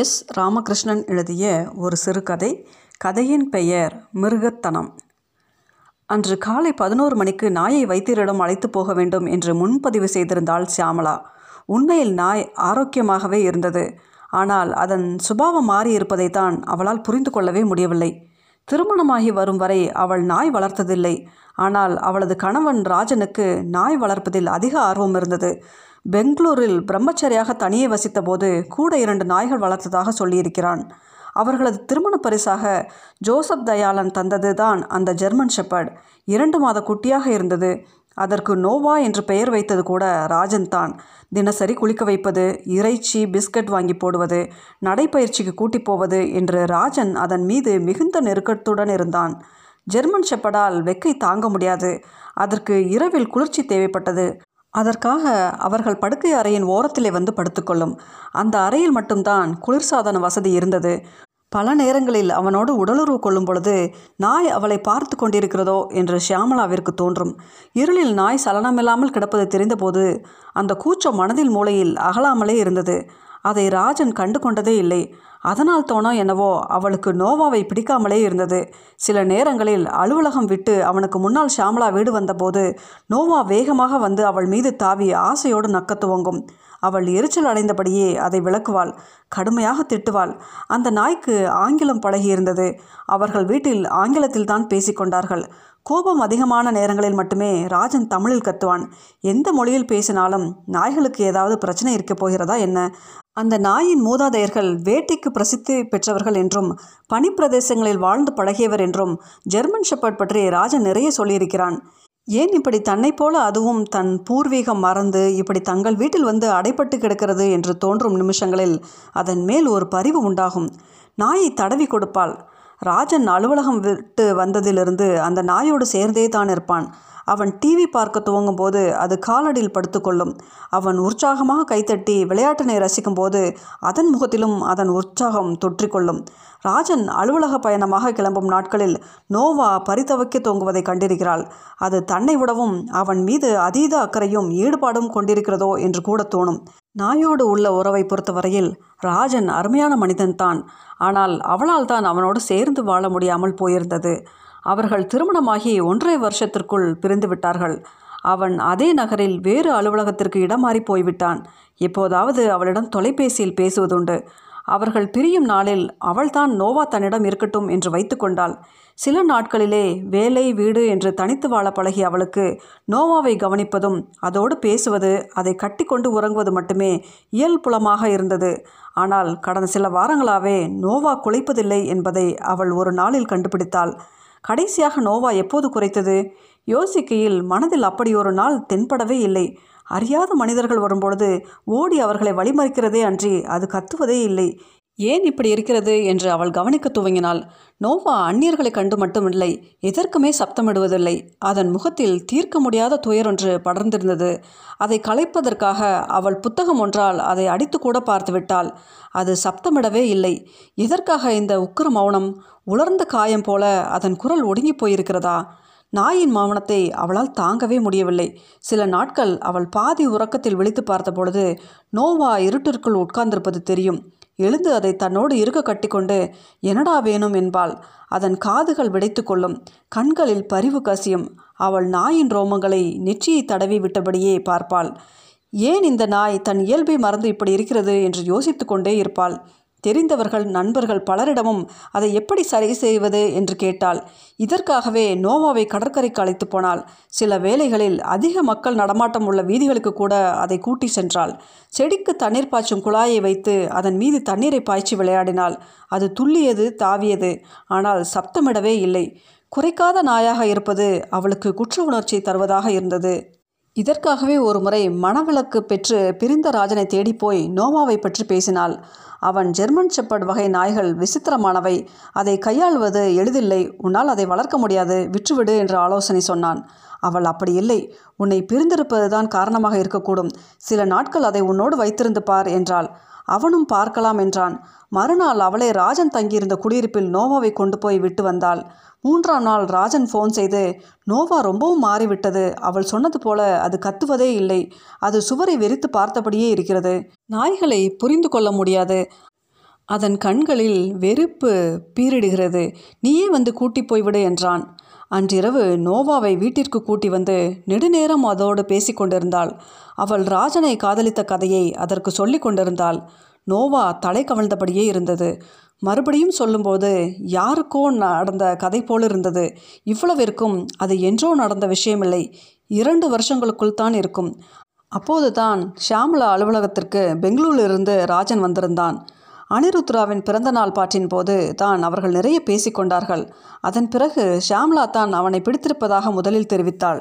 S. Ramakrishnan எழுதிய ஒரு சிறுகதை. கதையின் பெயர் மிருகத்தனம். அன்று காலை பதினோரு மணிக்கு நாயை வைத்தியரிடம் அழைத்து போக வேண்டும் என்று முன்பதிவு செய்திருந்தாள் சியாமலா உண்மையில் நாய் ஆரோக்கியமாகவே இருந்தது. ஆனால் அதன் சுபாவம் மாறியிருப்பதைத்தான் அவளால் புரிந்து கொள்ளவே முடியவில்லை. திருமணமாகி வரும் வரை அவள் நாய் வளர்த்ததில்லை. ஆனால் அவளது கணவன் ராஜனுக்கு நாய் வளர்ப்பதில் அதிக ஆர்வம் இருந்தது. பெங்களூரில் பிரம்மச்சரியாக தனியே வசித்தபோது கூட இரண்டு நாய்கள் வளர்த்ததாக சொல்லியிருக்கிறான். அவர்களது திருமண பரிசாக ஜோசப் தயாளன் தந்தது தான் அந்த ஜெர்மன் ஷெப்பர்ட். இரண்டு மாத குட்டியாக இருந்தது. அதற்கு நோவா என்று பெயர் வைத்தது கூட ராஜன் தான். தினசரி குளிக்க வைப்பது இறைச்சி பிஸ்கட் வாங்கி போடுவது நடைப்பயிற்சிக்கு கூட்டி போவது என்று ராஜன் அதன் மீது மிகுந்த நெருக்கத்துடன் இருந்தான். ஜெர்மன் ஷெப்படால் வெக்கை தாங்க முடியாது. அதற்கு இரவில் குளிர்ச்சி தேவைப்பட்டது. அதற்காக அவர்கள் படுக்கை அறையின் ஓரத்திலே வந்து படுத்துக்கொள்ளும். அந்த அறையில் மட்டும்தான் குளிர்சாதன வசதி இருந்தது. பல நேரங்களில் அவனோடு உடலுறவு கொள்ளும் பொழுது நாய் அவளை பார்த்து கொண்டிருக்கிறதோ என்று ஷியாமலாவிற்கு தோன்றும். இருளில் நாய் சலனமில்லாமல் கிடப்பது தெரிந்தபோது அந்த கூச்சம் மனதில் மூளையில் அகலாமலே இருந்தது. அதை ராஜன் கண்டு கொண்டதே இல்லை. அதனால் தோணோ என்னவோ அவளுக்கு நோவாவை பிடிக்காமலே இருந்தது. சில நேரங்களில் அலுவலகம் விட்டு அவனுக்கு முன்னால் ஷாமலா வீடு வந்தபோது நோவா வேகமாக வந்து அவள் மீது தாவி ஆசையோடு நக்க துவங்கும் அவள் எரிச்சல் அடைந்தபடியே அதை விளக்குவாள். கடுமையாக திட்டுவாள். அந்த நாய்க்கு ஆங்கிலம் பழகியிருந்தது அவர்கள் வீட்டில் ஆங்கிலத்தில் தான் பேசிக்கொண்டார்கள் கோபம் அதிகமான நேரங்களில் மட்டுமே ராஜன் தமிழில் கத்துவான். எந்த மொழியில் பேசினாலும் நாய்களுக்கு ஏதாவது பிரச்சனை இருக்கப் போகிறதா என்ன? அந்த நாயின் மூதாதையர்கள் வேட்டைக்கு பிரசித்தி பெற்றவர்கள் என்றும் பனிப்பிரதேசங்களில் வாழ்ந்து பழகியவர் என்றும் ஜெர்மன் ஷெப்பர்ட் பற்றி ராஜன் நிறைய சொல்லியிருக்கிறான். ஏன் இப்படி தன்னைப் போல அதுவும் தன் பூர்வீகம் மறந்து இப்படி தங்கள் வீட்டில் வந்து அடைப்பட்டு கிடக்கிறது என்று தோன்றும் நிமிஷங்களில் அதன் மேல் ஒரு பரிவு உண்டாகும். நாயை தடவி கொடுப்பாள். ராஜன் அலுவலகம் விட்டு வந்ததிலிருந்து அந்த நாயோடு சேர்ந்தே தான் இருப்பான். அவன் டிவி பார்க்க துவங்கும் போது அது காலடியில் படுத்துக்கொள்ளும். அவன் உற்சாகமாக கைத்தட்டி விளையாட்டினை ரசிக்கும் போது அதன் முகத்திலும் அதன் உற்சாகம் தொற்றிக்கொள்ளும். ராஜன் அலுவலக பயணமாக கிளம்பும் நாட்களில் நோவா பரிதவக்கி தொங்குவதை கண்டிருக்கிறாள். அது தன்னை விடவும் அவன் மீது அதீத அக்கறையும் ஈடுபாடும் கொண்டிருக்கிறதோ என்று கூட தோணும். நாயோடு உள்ள உறவை பொறுத்தவரையில் ராஜன் அருமையான மனிதன்தான். ஆனால் அவளால் தான் அவனோடு சேர்ந்து வாழ முடியாமல் போயிருந்தது. அவர்கள் திருமணமாகி ஒன்றரை வருஷத்திற்குள் பிரிந்து விட்டார்கள் அவன் அதே நகரில் வேறு அலுவலகத்திற்கு இடம் மாறி போய்விட்டான். எப்போதாவது அவளிடம் தொலைபேசியில் பேசுவதுண்டு. அவர்கள் பிரியும் நாளில் அவள்தான் நோவா தன்னிடம் இருக்கட்டும் என்று வைத்துக்கொண்டாள் சில நாட்களிலே வேலை வீடு என்று தனித்து வாழ பழகி அவளுக்கு நோவாவை கவனிப்பதும் அதோடு பேசுவது அதை கட்டி கொண்டு உறங்குவது மட்டுமே இயல்புலமாக இருந்தது. ஆனால் கடந்த சில வாரங்களாவே நோவா குலைப்பதில்லை என்பதை அவள் ஒரு நாளில் கண்டுபிடித்தாள். கடைசியாக நோவா எப்போது குறைத்தது? யோசிக்கையில் மனதில் அப்படி ஒரு நாள் தென்படவே இல்லை. அறியாத மனிதர்கள் வரும்பொழுது ஓடி அவர்களை வழிமறிக்கிறதே அன்றி அது கத்துவதே இல்லை. ஏன் இப்படி இருக்கிறது என்று அவள் கவனிக்க துவங்கினாள். நோவா அந்நியர்களை கண்டு மட்டுமில்லை எதற்குமே சப்தமிடுவதில்லை. அதன் முகத்தில் தீர்க்க முடியாத துயரொன்று படர்ந்திருந்தது. அதை கலைப்பதற்காக அவள் புத்தகம் ஒன்றால் அதை அடித்து கூட பார்த்து விட்டாள் அது சப்தமிடவே இல்லை. எதற்காக இந்த உக்கிர மௌனம்? உலர்ந்த காயம் போல அதன் குரல் ஒடுங்கி போயிருக்கிறதா? நாயின் மௌனத்தை அவளால் தாங்கவே முடியவில்லை. சில நாட்கள் அவள் பாதி உறக்கத்தில் விழித்து பார்த்த பொழுது நோவா இருட்டிற்குள் உட்கார்ந்திருப்பது தெரியும். எழுந்து அதை தன்னோடு இருக்க கட்டிக்கொண்டு என்னடா வேணும்? என்பாள். அதன் காதுகள் விடைத்து கொள்ளும். கண்களில் பரிவு கசியும். அவள் நாயின் ரோமங்களை நெற்றியை தடவி விட்டபடியே பார்ப்பாள். ஏன் இந்த நாய் தன் இயல்பை மறந்து இப்படி இருக்கிறது? என்று யோசித்து கொண்டே இருப்பாள். தெரிந்தவர்கள் நண்பர்கள் பலரிடமும் அதை எப்படி சரி செய்வது என்று கேட்டாள். இதற்காகவே நோவாவை கடற்கரைக்கு அழைத்து போனாள். சில வேளைகளில் அதிக மக்கள் நடமாட்டம் உள்ள வீதிகளுக்கு கூட அதை கூட்டி சென்றாள். செடிக்கு தண்ணீர் பாய்ச்சும் குழாயை வைத்து அதன் மீது தண்ணீரை பாய்ச்சி விளையாடினாள். அது துள்ளியது தாவியது. ஆனால் சப்தமிடவே இல்லை. குறைக்காத நாயாக இருப்பது அவளுக்கு குற்ற உணர்ச்சி தருவதாக இருந்தது. இதற்காகவே ஒரு முறை பெற்று பிரிந்த ராஜனை தேடிப்போய் நோவாவை பற்றி பேசினாள். அவன் ஜெர்மன் செப்பர்ட் வகை நாய்கள் விசித்திரமானவை. அதை கையாள்வது எளிதில்லை. உன்னால் அதை வளர்க்க முடியாது. விற்றுவிடு என்று ஆலோசனை சொன்னான். அவள் அப்படி இல்லை. உன்னை பிரிந்திருப்பதுதான் காரணமாக இருக்கக்கூடும். சில நாட்கள் அதை உன்னோடு வைத்திருந்து பார் என்றாள். அவனும் பார்க்கலாம் என்றான். மறுநாள் அவளை ராஜன் தங்கியிருந்த குடியிருப்பில் நோவாவை கொண்டு போய் விட்டு வந்தாள். மூன்றாம் நாள் ராஜன் ஃபோன் செய்து நோவா ரொம்பவும் மாறிவிட்டது. அவள் சொன்னது போல அது கத்துவதே இல்லை. அது சுவரை வெறித்து பார்த்தபடியே இருக்கிறது. நாய்களை புரிந்து கொள்ள முடியாது. அதன் கண்களில் வெறுப்பு பீரிடுகிறது. நீயே வந்து கூட்டி போய்விடு என்றான். அன்றிரவு நோவாவை வீட்டிற்கு கூட்டி வந்து நெடுநேரம் அதோடு பேசிக்கொண்டிருந்தாள் அவள் ராஜனை காதலித்த கதையை அதற்கு சொல்லி கொண்டிருந்தாள். நோவா தலை கவிழ்ந்தபடியே இருந்தது. மறுபடியும் சொல்லும்போது யாருக்கோ நடந்த கதை போல் இருந்தது. இவ்வளவிற்கும் அது என்றோ நடந்த விஷயமில்லை. இரண்டு வருஷங்களுக்குள் தான் இருக்கும். அப்போது தான் ஷியாமலா அலுவலகத்திற்கு பெங்களூரிலிருந்து ராஜன் வந்திருந்தான். அனிருத்ராவின் பிறந்த நாள் பாட்டின் போது தான் அவர்கள் நிறைய பேசிக்கொண்டார்கள் அதன் பிறகு ஷியாம்லா தான் அவனை பிடித்திருப்பதாக முதலில் தெரிவித்தாள்.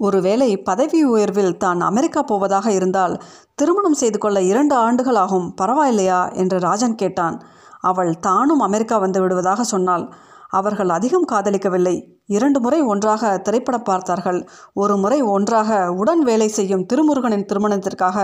ஒருவேளை பதவி உயர்வில் தான் அமெரிக்கா போவதாக இருந்தால் திருமணம் செய்து கொள்ள இரண்டு ஆண்டுகள் ஆகும் பரவாயில்லையா? என்று ராஜன் கேட்டான். அவள் தானும் அமெரிக்கா வந்து விடுவதாக சொன்னாள். அவர்கள் அதிகம் காதலிக்கவில்லை. இரண்டு முறை ஒன்றாக திரைப்படம் பார்த்தார்கள். ஒரு முறை ஒன்றாக உடன் வேலை செய்யும் திருமுருகனின் திருமணத்திற்காக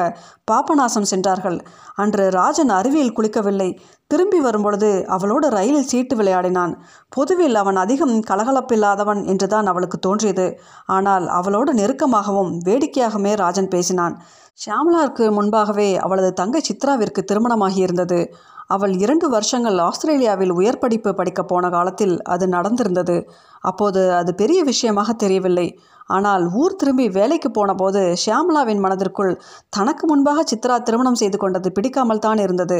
பாபநாசம் சென்றார்கள். அன்று ராஜன் அருவியில் குளிக்கவில்லை. திரும்பி வரும்பொழுது அவளோடு ரயிலில் சீட்டு விளையாடினான். பொதுவில் அவன் அதிகம் கலகலப்பில்லாதவன் என்றுதான் அவளுக்கு தோன்றியது. ஆனால் அவளோடு நெருக்கமாகவும் வேடிக்கையாகவே ராஜன் பேசினான். ஷியாமலாவுக்கு முன்பாகவே அவளது தங்கை சித்ராவிற்கு திருமணமாகியிருந்தது. அவள் இரண்டு வருஷங்கள் ஆஸ்திரேலியாவில் உயர் படிப்பு படிக்க போன காலத்தில் அது நடந்திருந்தது. அப்போது அது பெரிய விஷயமாக தெரியவில்லை. ஆனால் ஊர் திரும்பி வேலைக்கு போன போது ஷியாமலாவின் மனதிற்குள் தனக்கு முன்பாக சித்ரா திருமணம் செய்து கொண்டது பிடிக்காமல் தான் இருந்தது.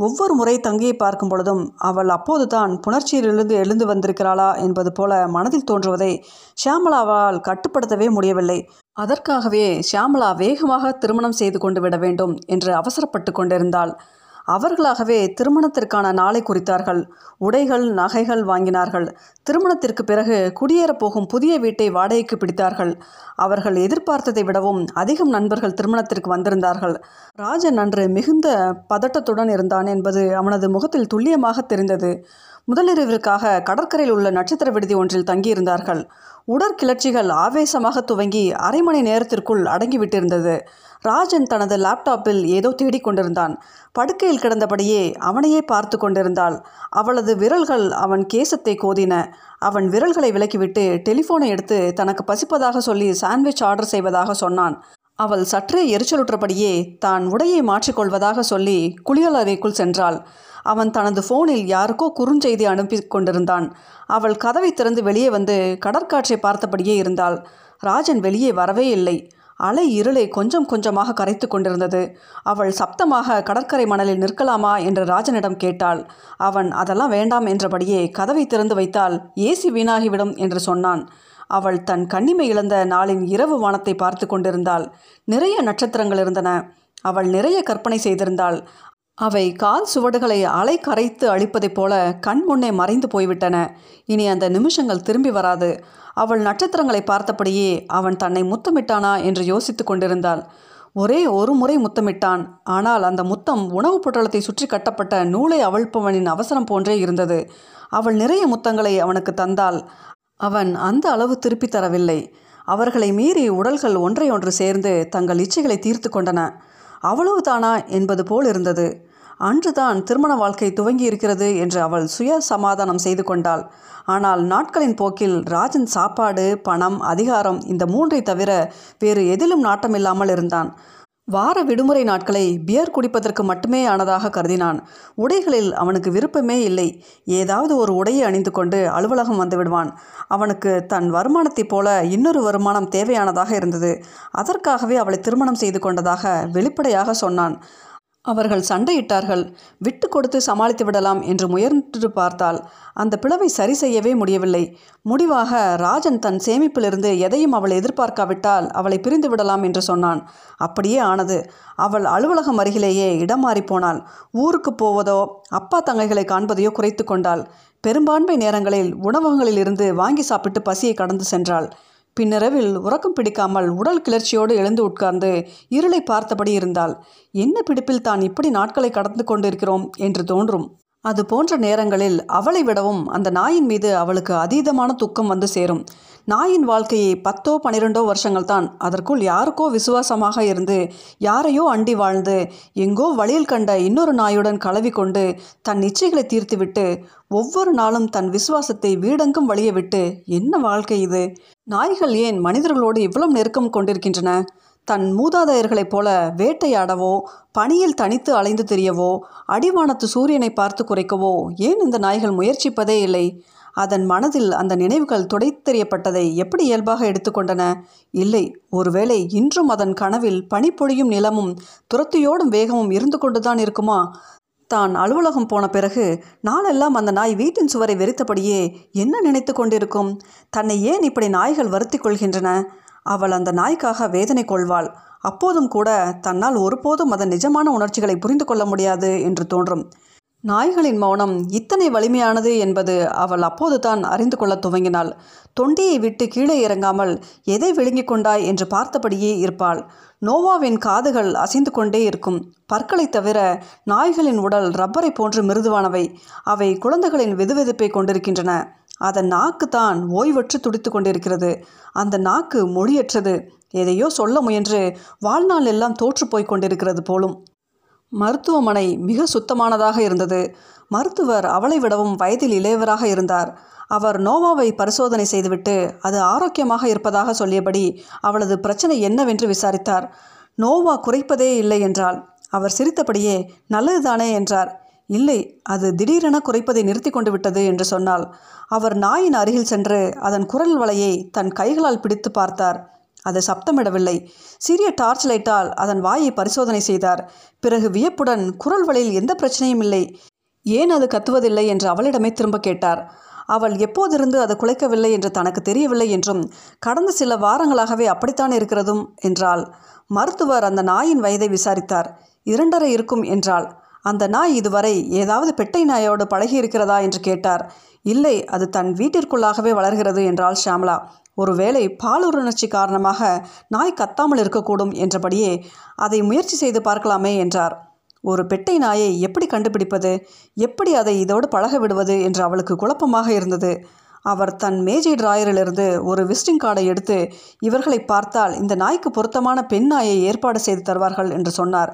ஒவ்வொரு முறை தங்கியை பார்க்கும் பொழுதும் அவள் அப்போது தான் புணர்ச்சியிலிருந்து எழுந்து வந்திருக்கிறாளா என்பது போல மனதில் தோன்றுவதை ஷியாமலாவால் கட்டுப்படுத்தவே முடியவில்லை. அதற்காகவே ஷியாமலா வேகமாக திருமணம் செய்து கொண்டு விட வேண்டும் என்று அவசரப்பட்டு கொண்டிருந்தாள். அவர்களாகவே திருமணத்திற்கான நாளை குறித்தார்கள். உடைகள் நகைகள் வாங்கினார்கள். திருமணத்திற்கு பிறகு குடியேறப் போகும் புதிய வீட்டை வாடகைக்கு பிடித்தார்கள். அவர்கள் எதிர்பார்த்ததை விடவும் அதிகம் நண்பர்கள் திருமணத்திற்கு வந்திருந்தார்கள். ராஜன் அன்று மிகுந்த பதட்டத்துடன் இருந்தான் என்பது அவனது முகத்தில் துல்லியமாக தெரிந்தது. முதலிரவிற்காக கடற்கரையில் உள்ள நட்சத்திர விடுதி ஒன்றில் தங்கியிருந்தார்கள். உடற்கிளர்ச்சிகள் ஆவேசமாக துவங்கி அரை மணி நேரத்திற்குள் அடங்கிவிட்டிருந்தது. ராஜன் தனது லேப்டாப்பில் ஏதோ தேடிக்கொண்டிருந்தான் படுக்கையில் கிடந்தபடியே அவனையே பார்த்து கொண்டிருந்தாள். அவளது விரல்கள் அவன் கேசத்தை கோதின. அவன் விரல்களை விலக்கிவிட்டு டெலிஃபோனை எடுத்து தனக்கு பசிப்பதாக சொல்லி சாண்ட்விச் ஆர்டர் செய்வதாக சொன்னான். அவள் சற்றே எரிச்சலுற்றபடியே தான் உடையை மாற்றிக்கொள்வதாக சொல்லி குளியலறைக்குள் சென்றாள். அவன் தனது ஃபோனில் யாருக்கோ குறுஞ்செய்தி அனுப்பி கொண்டிருந்தான். அவள் கதவை திறந்து வெளியே வந்து கடற்காற்றை பார்த்தபடியே இருந்தாள். ராஜன் வெளியே வரவே இல்லை. அலை இருளை கொஞ்சம் கொஞ்சமாக கரைத்து கொண்டிருந்தது. அவள் சப்தமாக கடற்கரை மணலில் நிற்கலாமா என்று ராஜனிடம் கேட்டாள். அவன் அதெல்லாம் வேண்டாம் என்றபடியே கதவை திறந்து வைத்தால் ஏசி வீணாகிவிடும் என்று சொன்னான். அவள் தன் கண்ணிமை இழந்த நாளின் இரவு வானத்தை பார்த்து கொண்டிருந்தாள். நிறைய நட்சத்திரங்கள் இருந்தன. அவள் நிறைய கற்பனை செய்திருந்தாள். அவை கால் சுவடுகளை அலை கரைத்து அழிப்பதைப் போல கண் முன்னே மறைந்து போய்விட்டன. இனி அந்த நிமிஷங்கள் திரும்பி வராது. அவள் நட்சத்திரங்களை பார்த்தபடியே அவன் தன்னை முத்தமிட்டானா என்று யோசித்து கொண்டிருந்தாள். ஒரே ஒரு முறை முத்தமிட்டான். ஆனால் அந்த முத்தம் உணவுப் பொட்டலத்தை சுற்றி கட்டப்பட்ட நூலை அவிழ்ப்பவனின் அவசரம் போன்றே இருந்தது. அவள் நிறைய முத்தங்களை அவனுக்கு தந்தாள். அவன் அந்த அளவு திருப்பி தரவில்லை. அவர்களை மீறி உடல்கள் ஒன்றையொன்று சேர்ந்து தங்கள் இச்சைகளை தீர்த்து கொண்டன. அவ்வளவுதானா என்பது போல் இருந்தது. அன்றுதான் திருமண வாழ்க்கை துவங்கி இருக்கிறது என்று அவள் சுய சமாதானம் செய்து கொண்டாள். ஆனால் நாட்களின் போக்கில் ராஜன் சாப்பாடு பணம் அதிகாரம் இந்த மூன்றை தவிர வேறு எதிலும் நாட்டமில்லாமல் இருந்தான். வார விடுமுறை நாட்களை பியர் குடிப்பதற்கு மட்டுமே ஆனதாக கருதினான். உடைகளில் அவனுக்கு விருப்பமே இல்லை. ஏதாவது ஒரு உடையை அணிந்து கொண்டு அலுவலகம் வந்து விடுவான். அவனுக்கு தன் வருமானத்தைப் போல இன்னொரு வருமானம் தேவையானதாக இருந்தது. அதற்காகவே அவளை திருமணம் செய்து கொண்டதாக வெளிப்படையாக சொன்னான். அவர்கள் சண்டையிட்டார்கள். விட்டு கொடுத்து சமாளித்து விடலாம் என்று முயன்று பார்த்தால் அந்த பிளவை சரி செய்யவே முடியவில்லை. முடிவாக ராஜன் தன் சேமிப்பிலிருந்து எதையும் அவள் எதிர்பார்க்காவிட்டால் அவளை பிரிந்து விடலாம் என்று சொன்னான். அப்படியே ஆனது. அவள் அலுவலகம் அருகிலேயே இடம் மாறி போனாள். ஊருக்கு போவதோ அப்பா தங்கைகளை காண்பதையோ குறைத்து கொண்டாள். பெரும்பான்மை நேரங்களில் உணவகங்களில் இருந்து வாங்கி சாப்பிட்டு பசியை கடந்து சென்றாள். பின்னிரவில் உறக்கம் பிடிக்காமல் உடல் கிளர்ச்சியோடு எழுந்து உட்கார்ந்து இருளை பார்த்தபடி இருந்தால் என்ன பிடிப்பில் தான் இப்படி நாட்களை கடந்து கொண்டிருக்கிறோம்? என்று தோன்றும். அது போன்ற நேரங்களில் அவளை விடவும் அந்த நாயின் மீது அவளுக்கு அதீதமான துக்கம் வந்து சேரும். நாயின் வாழ்க்கையை பத்தோ பன்னிரெண்டோ வருஷங்கள் தான் அதற்குள் யாருக்கோ விசுவாசமாக இருந்து யாரையோ அண்டி வாழ்ந்து எங்கோ வழியில் கண்ட இன்னொரு நாயுடன் கலவி கொண்டு தன் இச்சைகளை தீர்த்துவிட்டு ஒவ்வொரு நாளும் தன் விசுவாசத்தை வீடெங்கும் வழிய விட்டு என்ன வாழ்க்கை இது? நாய்கள் ஏன் மனிதர்களோடு இவ்வளவு நெருக்கம் கொண்டிருக்கின்றன? தன் மூதாதையர்களைப் போல வேட்டையாடவோ பனியில் தனித்து அலைந்து திரியவோ அடிவானத்து சூரியனை பார்த்து குறைக்கவோ ஏன் இந்த நாய்கள் முயற்சிப்பதே இல்லை? அதன் மனதில் அந்த நினைவுகள் துடைத்தெறியப்பட்டதை எப்படி இயல்பாக எடுத்துக்கொண்டன? இல்லை ஒருவேளை இன்றும் அதன் கனவில் பனிப்பொழியும் நிலமும் துரத்தியோடும் வேகமும் இருந்து கொண்டுதான் இருக்குமா? தான் அலுவலகம் போன பிறகு நாளெல்லாம் அந்த நாய் வீட்டின் சுவரை வெறித்தபடியே என்ன நினைத்து கொண்டிருக்கும்? தன்னை ஏன் இப்படி நாய்கள் வருத்தி கொள்கின்றன? அவள் அந்த நாய்க்காக வேதனை கொள்வாள். அப்போதும் கூட தன்னால் ஒருபோதும் அதன் நிஜமான உணர்ச்சிகளை புரிந்து கொள்ள முடியாது என்று தோன்றும். நாய்களின் மௌனம் இத்தனை வலிமையானது என்பது அவள் அப்போது தான் அறிந்து கொள்ளத் துவங்கினாள். தொண்டியை விட்டு கீழே இறங்காமல் எதை விழுங்கிக் கொண்டாய் என்று பார்த்தபடியே இருப்பாள். நோவாவின் காதுகள் அசைந்து கொண்டே இருக்கும். பற்களை தவிர நாய்களின் உடல் ரப்பரை போன்று மிருதுவானவை. அவை குழந்தைகளின் வெதுவெதுப்பை கொண்டிருக்கின்றன. அதன் நாக்கு தான் ஓய்வற்று துடித்து கொண்டிருக்கிறது. அந்த நாக்கு மொழியற்றது. எதையோ சொல்ல முயன்று வாழ்நாள் எல்லாம் தோற்று கொண்டிருக்கிறது போலும். மருத்துவமனை மிக சுத்தமானதாக இருந்தது. மருத்துவர் அவளை விடவும் வயதில் இளையவராக இருந்தார். அவர் நோவாவை பரிசோதனை செய்துவிட்டு அது ஆரோக்கியமாக இருப்பதாக சொல்லியபடி அவளது பிரச்சனை என்னவென்று விசாரித்தார். நோவா குறைப்பதே இல்லை என்றால் அவர் சிரித்தபடியே நல்லதுதானே என்றார். இல்லை அது திடீரென குறைப்பதை நிறுத்தி கொண்டு விட்டது என்று சொன்னாள். அவர் நாயின் அருகில் சென்று அதன் குரல் வலையை தன் கைகளால் பிடித்து பார்த்தார். அது சப்தமிடவில்லை. சிறிய டார்ச் லைட்டால் அதன் வாயை பரிசோதனை செய்தார். பிறகு வியப்புடன் குரல் வழியில் எந்த பிரச்சனையும் இல்லை. ஏன் அது கத்துவதில்லை என்று அவளிடமே திரும்ப கேட்டார். அவள் எப்போதிருந்து அது குலைக்கவில்லை என்று தனக்கு தெரியவில்லை என்றும் கடந்த சில வாரங்களாகவே அப்படித்தான் இருக்கிறதும் என்றாள். மருத்துவர் அந்த நாயின் வயதை விசாரித்தார். இரண்டரை இருக்கும் என்றாள். அந்த நாய் இதுவரை ஏதாவது பெட்டை நாயோடு பழகி இருக்கிறதா என்று கேட்டார். இல்லை அது தன் வீட்டிற்குள்ளாகவே வளர்கிறது என்றாள் ஷாம்லா. ஒருவேளை பாலுணர்ச்சி காரணமாக நாய் கத்தாமல் இருக்கக்கூடும் என்றபடியே அதை முயற்சி செய்து பார்க்கலாமே என்றார். ஒரு பெட்டை நாயை எப்படி கண்டுபிடிப்பது? எப்படி அதை இதோடு பழக விடுவது என்று அவளுக்கு குழப்பமாக இருந்தது. அவர் தன் மேஜை டிராயரிலிருந்து ஒரு விசிட்டிங் கார்டை எடுத்து இவர்களை பார்த்தால் இந்த நாய்க்கு பொருத்தமான பெண் நாயை ஏற்பாடு செய்து தருவார்கள் என்று சொன்னார்.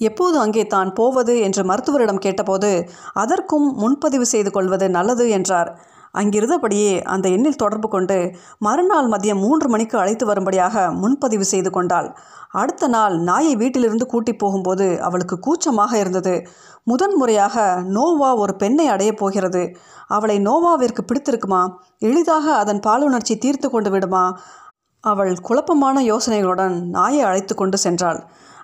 எப்போது அங்கே தான் போவது? என்று மருத்துவரிடம் கேட்டபோது அதற்கும் முன்பதிவு செய்து கொள்வது நல்லது என்றார். அங்கிருந்தபடியே அந்த எண்ணில் தொடர்பு கொண்டு மறுநாள் மதியம் மூன்று மணிக்கு அழைத்து வரும்படியாக முன்பதிவு செய்து கொண்டாள். அடுத்த நாள் நாயை வீட்டிலிருந்து கூட்டி போகும்போது அவளுக்கு கூச்சமாக இருந்தது. முதன்முறையாக நோவா ஒரு பெண்ணை அடையப் போகிறது. அவளை நோவாவிற்கு பிடித்திருக்குமா? எளிதாக அதன் பாலுணர்ச்சி தீர்த்து கொண்டு விடுமா? அவள் குழப்பமான யோசனைகளுடன் நாயை அழைத்து கொண்டு சென்றாள்.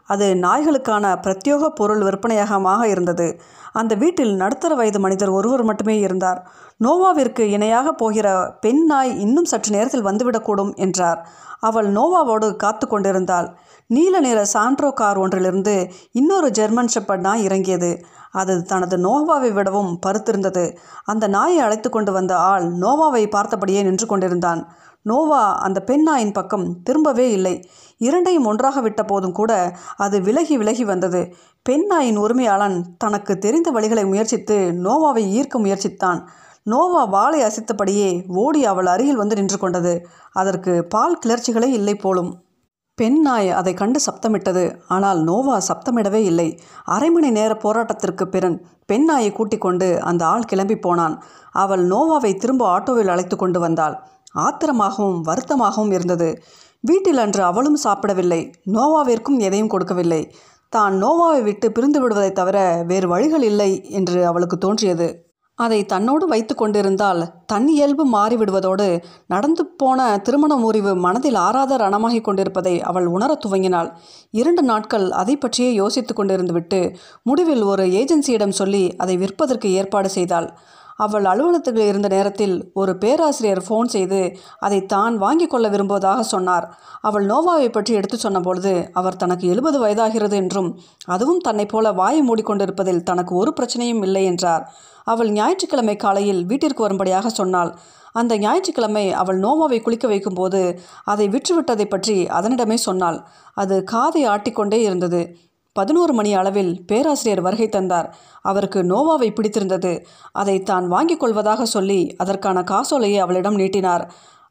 அது நாய்களுக்கான பிரத்யோக பொருள் விற்பனையகமாக இருந்தது. அந்த வீட்டில் நடுத்தர வயது மனிதர் ஒருவர் மட்டுமே இருந்தார். நோவாவிற்கு இணையாக போகிற பெண் நாய் இன்னும் சற்று நேரத்தில் வந்துவிடக்கூடும் என்றார். அவள் நோவாவோடு காத்து கொண்டிருந்தாள். நீல நிற சாண்ட்ரோ கார் ஒன்றிலிருந்து இன்னொரு ஜெர்மன் ஷெப்பர்ட் நாய் இறங்கியது. அது தனது நோவாவை விடவும் பருத்திருந்தது அந்த நாயை அழைத்து கொண்டு வந்த ஆள் நோவாவை பார்த்தபடியே நின்று கொண்டிருந்தான். நோவா அந்த பெண் நாயின் பக்கம் திரும்பவே இல்லை. இரண்டையும் ஒன்றாக விட்ட போதும் கூட அது விலகி விலகி வந்தது. பெண் நாயின் உரிமையாளன் தனக்கு தெரிந்த வழிகளை முயற்சித்து நோவாவை ஈர்க்க முயற்சித்தான். நோவா வாளை அசைத்தபடியே ஓடி அவள் அருகில் வந்து நின்று கொண்டது. அதற்கு பால் கிளர்ச்சிகளே இல்லை போலும். பெண் நாய் அதை கண்டு சப்தமிட்டது. ஆனால் நோவா சப்தமிடவே இல்லை. அரை மணி நேர போராட்டத்திற்கு பிறன் பெண் நாயை கூட்டிக் கொண்டு அந்த ஆள் கிளம்பி போனான். அவள் நோவாவை திரும்ப ஆட்டோவில் அழைத்து கொண்டு வந்தாள். ஆத்திரமாகவும் வருத்தமாகவும் இருந்தது. வீட்டில் அன்று அவளும் சாப்பிடவில்லை. நோவாவிற்கும் எதையும் கொடுக்கவில்லை. தான் நோவாவை விட்டு பிரிந்து விடுவதைத் தவிர வேறு வழிகள் இல்லை என்று அவளுக்கு தோன்றியது. அதை தன்னோடு வைத்து கொண்டிருந்தால் தன் இயல்பு மாறிவிடுவதோடு நடந்து போன திருமண முறிவு மனதில் ஆறாத ரணமாகி கொண்டிருப்பதை அவள் உணரத் துவங்கினாள். இரண்டு நாட்கள் அதை பற்றியே யோசித்து கொண்டிருந்துவிட்டு முடிவில் ஒரு ஏஜென்சியிடம் சொல்லி அதை விற்பதற்கு ஏற்பாடு செய்தாள். அவள் அலுவலகத்தில் இருந்த நேரத்தில் ஒரு பேராசிரியர் ஃபோன் செய்து அதை தான் வாங்கி கொள்ள விரும்புவதாக சொன்னார். அவள் நோவாவை பற்றி எடுத்து சொன்னபொழுது அவர் தனக்கு எழுபது வயதாகிறது என்றும் அதுவும் தன்னைப் போல வாயை மூடிக்கொண்டிருப்பதில் தனக்கு ஒரு பிரச்சனையும் இல்லை என்றார். அவள் ஞாயிற்றுக்கிழமை காலையில் வீட்டிற்கு வரும்படியாக சொன்னாள். அந்த ஞாயிற்றுக்கிழமை அவள் நோவாவை குளிக்க வைக்கும்போது அதை விற்றுவிட்டதை பற்றி அதனிடமே சொன்னாள். அது காதை ஆட்டிக்கொண்டே இருந்தது. பதினோரு மணி அளவில் பேராசிரியர் வருகை தந்தார். அவருக்கு நோவாவை பிடித்திருந்தது. அதை தான் வாங்கிக் கொள்வதாக சொல்லி அதற்கான காசோலையை அவளிடம் நீட்டினார்.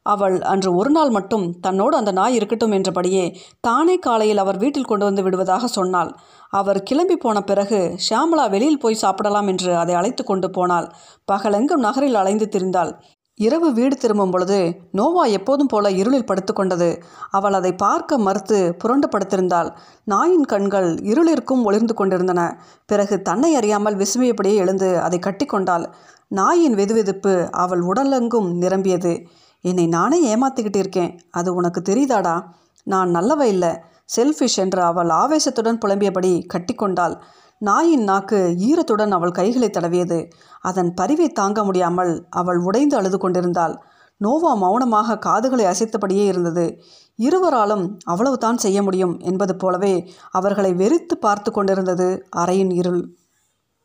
அவள் அன்று ஒரு நாள் மட்டும் தன்னோடு அந்த நாய் இருக்கட்டும் என்றபடியே தானே காலையில் அவர் வீட்டில் கொண்டு வந்து விடுவதாக சொன்னாள். அவர் கிளம்பி போன பிறகு ஷியாமலா வெளியில் போய் சாப்பிடலாம் என்று அதை அழைத்து கொண்டு போனாள். பகலெங்கும் நகரில் அலைந்து திரிந்தாள். இரவு வீடு திரும்பும் பொழுது நோவா எப்போதும் போல இருளில் படுத்துக்கொண்டது அவள் அதை பார்க்க மறுத்து புரண்டு படுத்திருந்தாள் நாயின் கண்கள் இருளிற்கும் ஒளிர்ந்து கொண்டிருந்தன. பிறகு தன்னை அறியாமல் விசுமையபடியே எழுந்து அதை கட்டிக்கொண்டாள் நாயின் வெதுவெதுப்பு அவள் உடலெங்கும் நிரம்பியது. என்னை நானே ஏமாத்திக்கிட்டு இருக்கேன் அது உனக்கு தெரியுதாடா? நான் நல்லவ இல்லை. செல்ஃபிஷ் என்று அவள் ஆவேசத்துடன் புலம்பியபடி கட்டிக்கொண்டாள் நாயின் நாக்கு ஈரத்துடன் அவள் கைகளை தடவியது. அதன் பரிவை தாங்க முடியாமல் அவள் உடைந்து அழுது கொண்டிருந்தாள். நோவா மௌனமாக காதுகளை அசைத்தபடியே இருந்தது. இருவராலும் அவ்வளவுதான் செய்ய முடியும் என்பது போலவே அவர்களை வெறித்து பார்த்து கொண்டிருந்தது அறையின் இருள்.